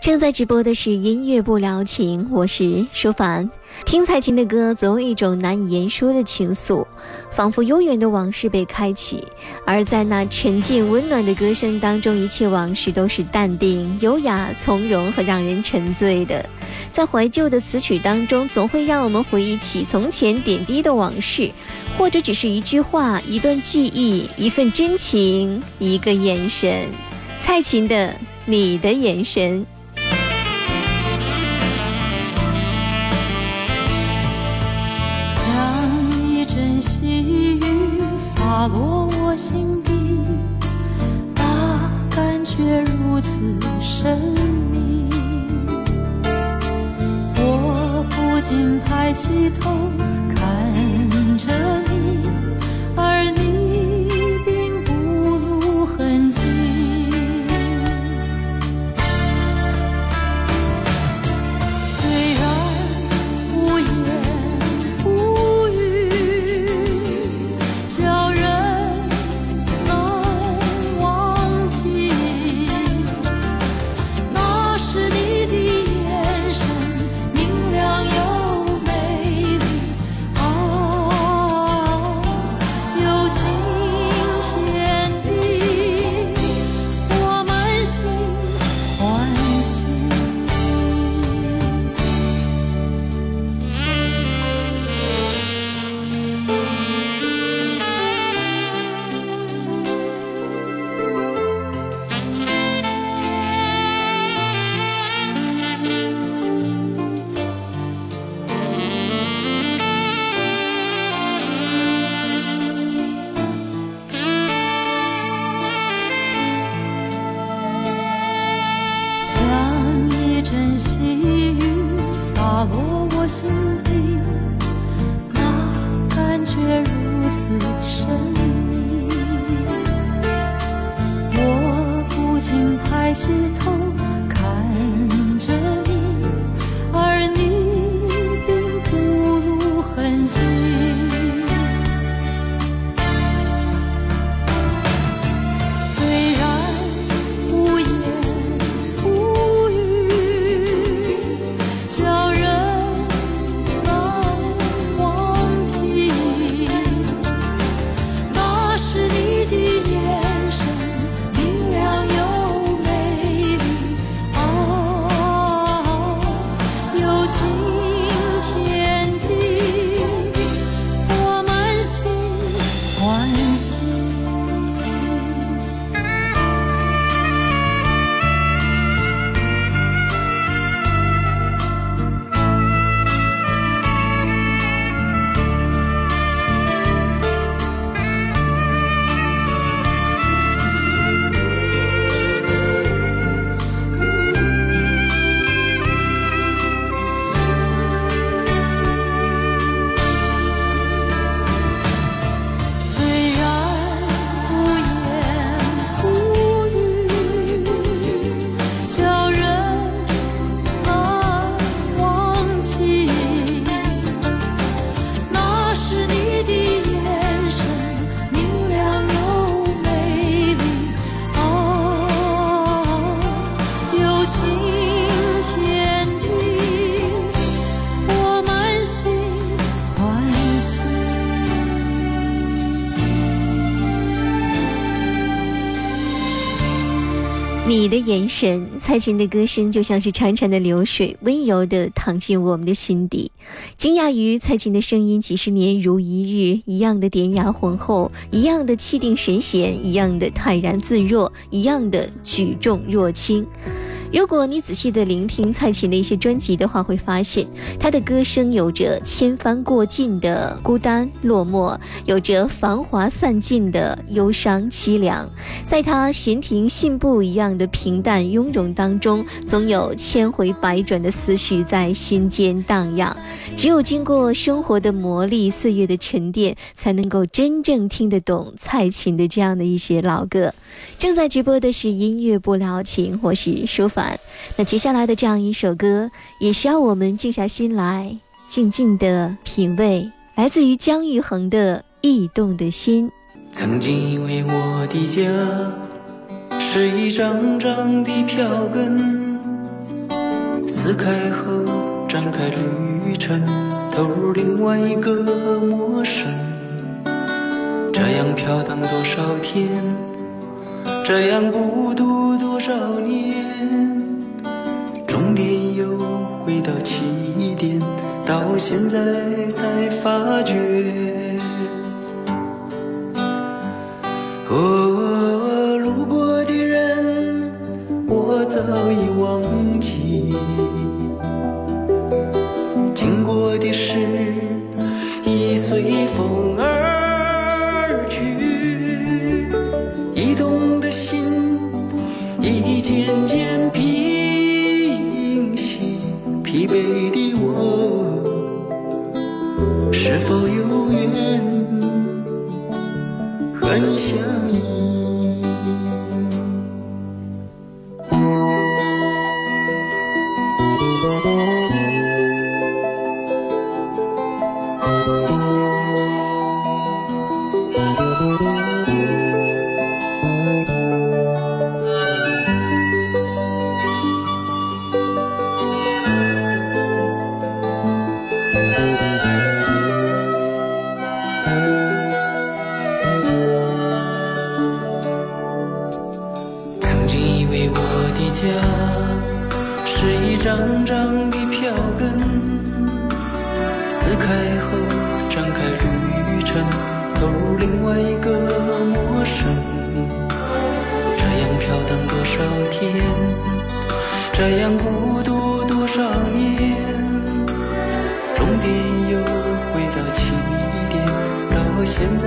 正在直播的是音乐不聊情，我是舒凡。听蔡琴的歌，总有一种难以言说的情愫，仿佛悠远的往事被开启。而在那沉静温暖的歌声当中，一切往事都是淡定、优雅、从容和让人沉醉的。在怀旧的词曲当中，总会让我们回忆起从前点滴的往事，或者只是一句话、一段记忆、一份真情、一个眼神。蔡琴的《你的眼神》。心底，那感觉如此神秘。我不禁抬起头还是痛。你的眼神，蔡琴的歌声就像是潺潺的流水，温柔地淌进我们的心底。惊讶于蔡琴的声音，几十年如一日，一样的典雅浑厚，一样的气定神闲，一样的泰然自若，一样的举重若轻。如果你仔细的聆听蔡琴的一些专辑的话，会发现她的歌声有着千帆过尽的孤单落寞，有着繁华散尽的忧伤凄凉。在她闲庭信步一样的平淡雍容当中，总有千回百转的思绪在心间荡漾。只有经过生活的磨砺、岁月的沉淀，才能够真正听得懂蔡琴的这样的一些老歌。正在直播的是音乐不了情，或是书那接下来的这样一首歌，也需要我们静下心来，静静的品味，来自于姜育恒的《异动的心》。曾经以为我的家是一张张的票根，撕开后展开旅程，投入另外一个陌生。这样飘荡多少天，这样孤独少年，终点又回到起点，到现在才发觉。已渐渐平息。疲惫的我，是否有缘和你相依？家是一张张的票根，撕开后展开旅程，投入另外一个陌生。这样飘荡多少天，这样孤独多少年，终点又回到起点，到现在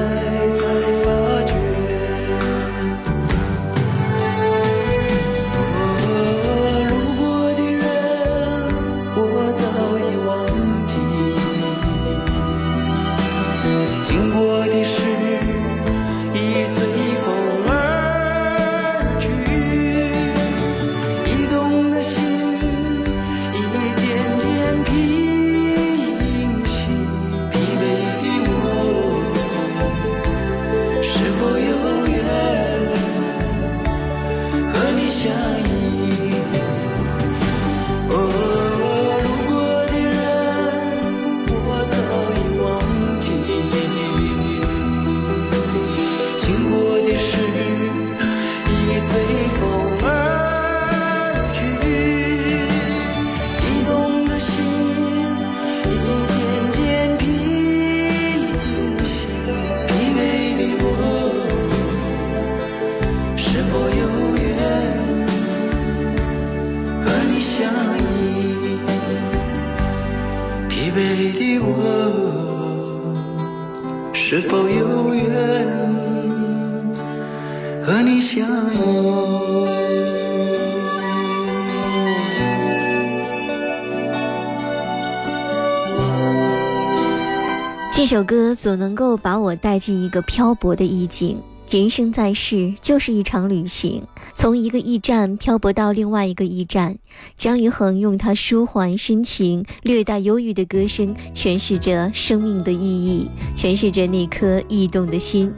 这首歌总能够把我带进一个漂泊的意境。人生在世就是一场旅行，从一个驿站漂泊到另外一个驿站。姜育恒用他舒缓深情、略带忧郁的歌声，诠释着生命的意义，诠释着那颗驿动的心。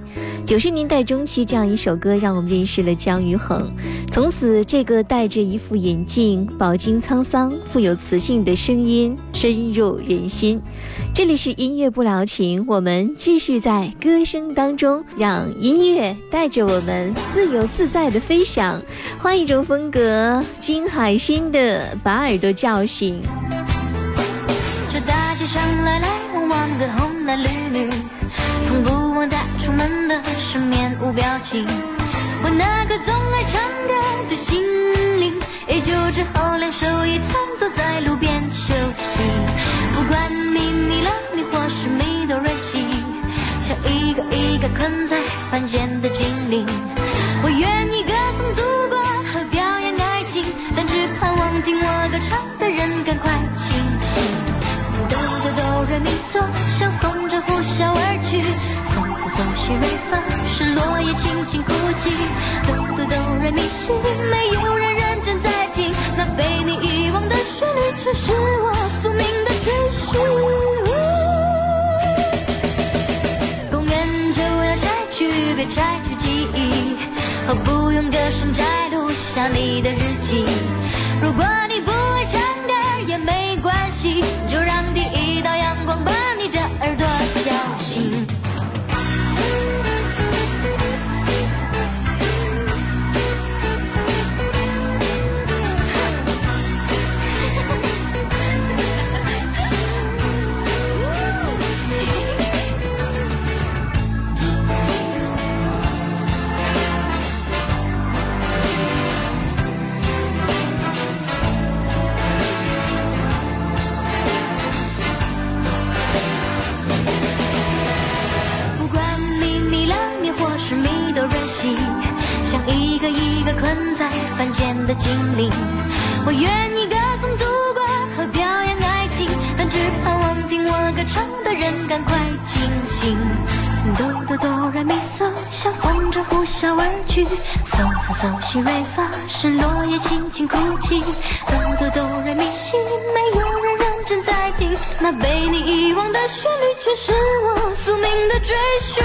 九十年代中期，这样一首歌让我们认识了姜育恒。从此，这个戴着一副眼镜、饱经沧桑、富有磁性的声音深入人心。这里是音乐不聊情，我们继续在歌声当中，让音乐带着我们自由自在的飞翔。换一种风格，金海心的《把耳朵叫醒》。这大街上来来往往的红男绿女，从不忘带出门的是面无表情。我那个总爱唱歌的心灵，也就只好两手一摊，坐在路边休息。个一个困在凡间的精灵。我愿意歌颂祖国和表演爱情，但只盼望听我歌唱的人赶快清醒。哆哆哆瑞咪嗦，像风筝呼啸而去。嗦嗦嗦西瑞发，是落叶轻轻哭泣。哆哆哆瑞咪西，没有人认真在听，那被你遗忘的旋律，却是我宿命的追寻。别拆去记忆，哦，不用歌声摘录下你的日记。如果你精灵。我愿意歌颂祖国和表扬爱情，但只盼望听我歌唱的人赶快清醒。哆哆哆来咪嗦，像风筝呼啸而去。嗦嗦嗦西瑞发，是落叶轻轻哭泣。哆哆哆来咪西，没有人认真在听，那被你遗忘的旋律，却是我宿命的追寻。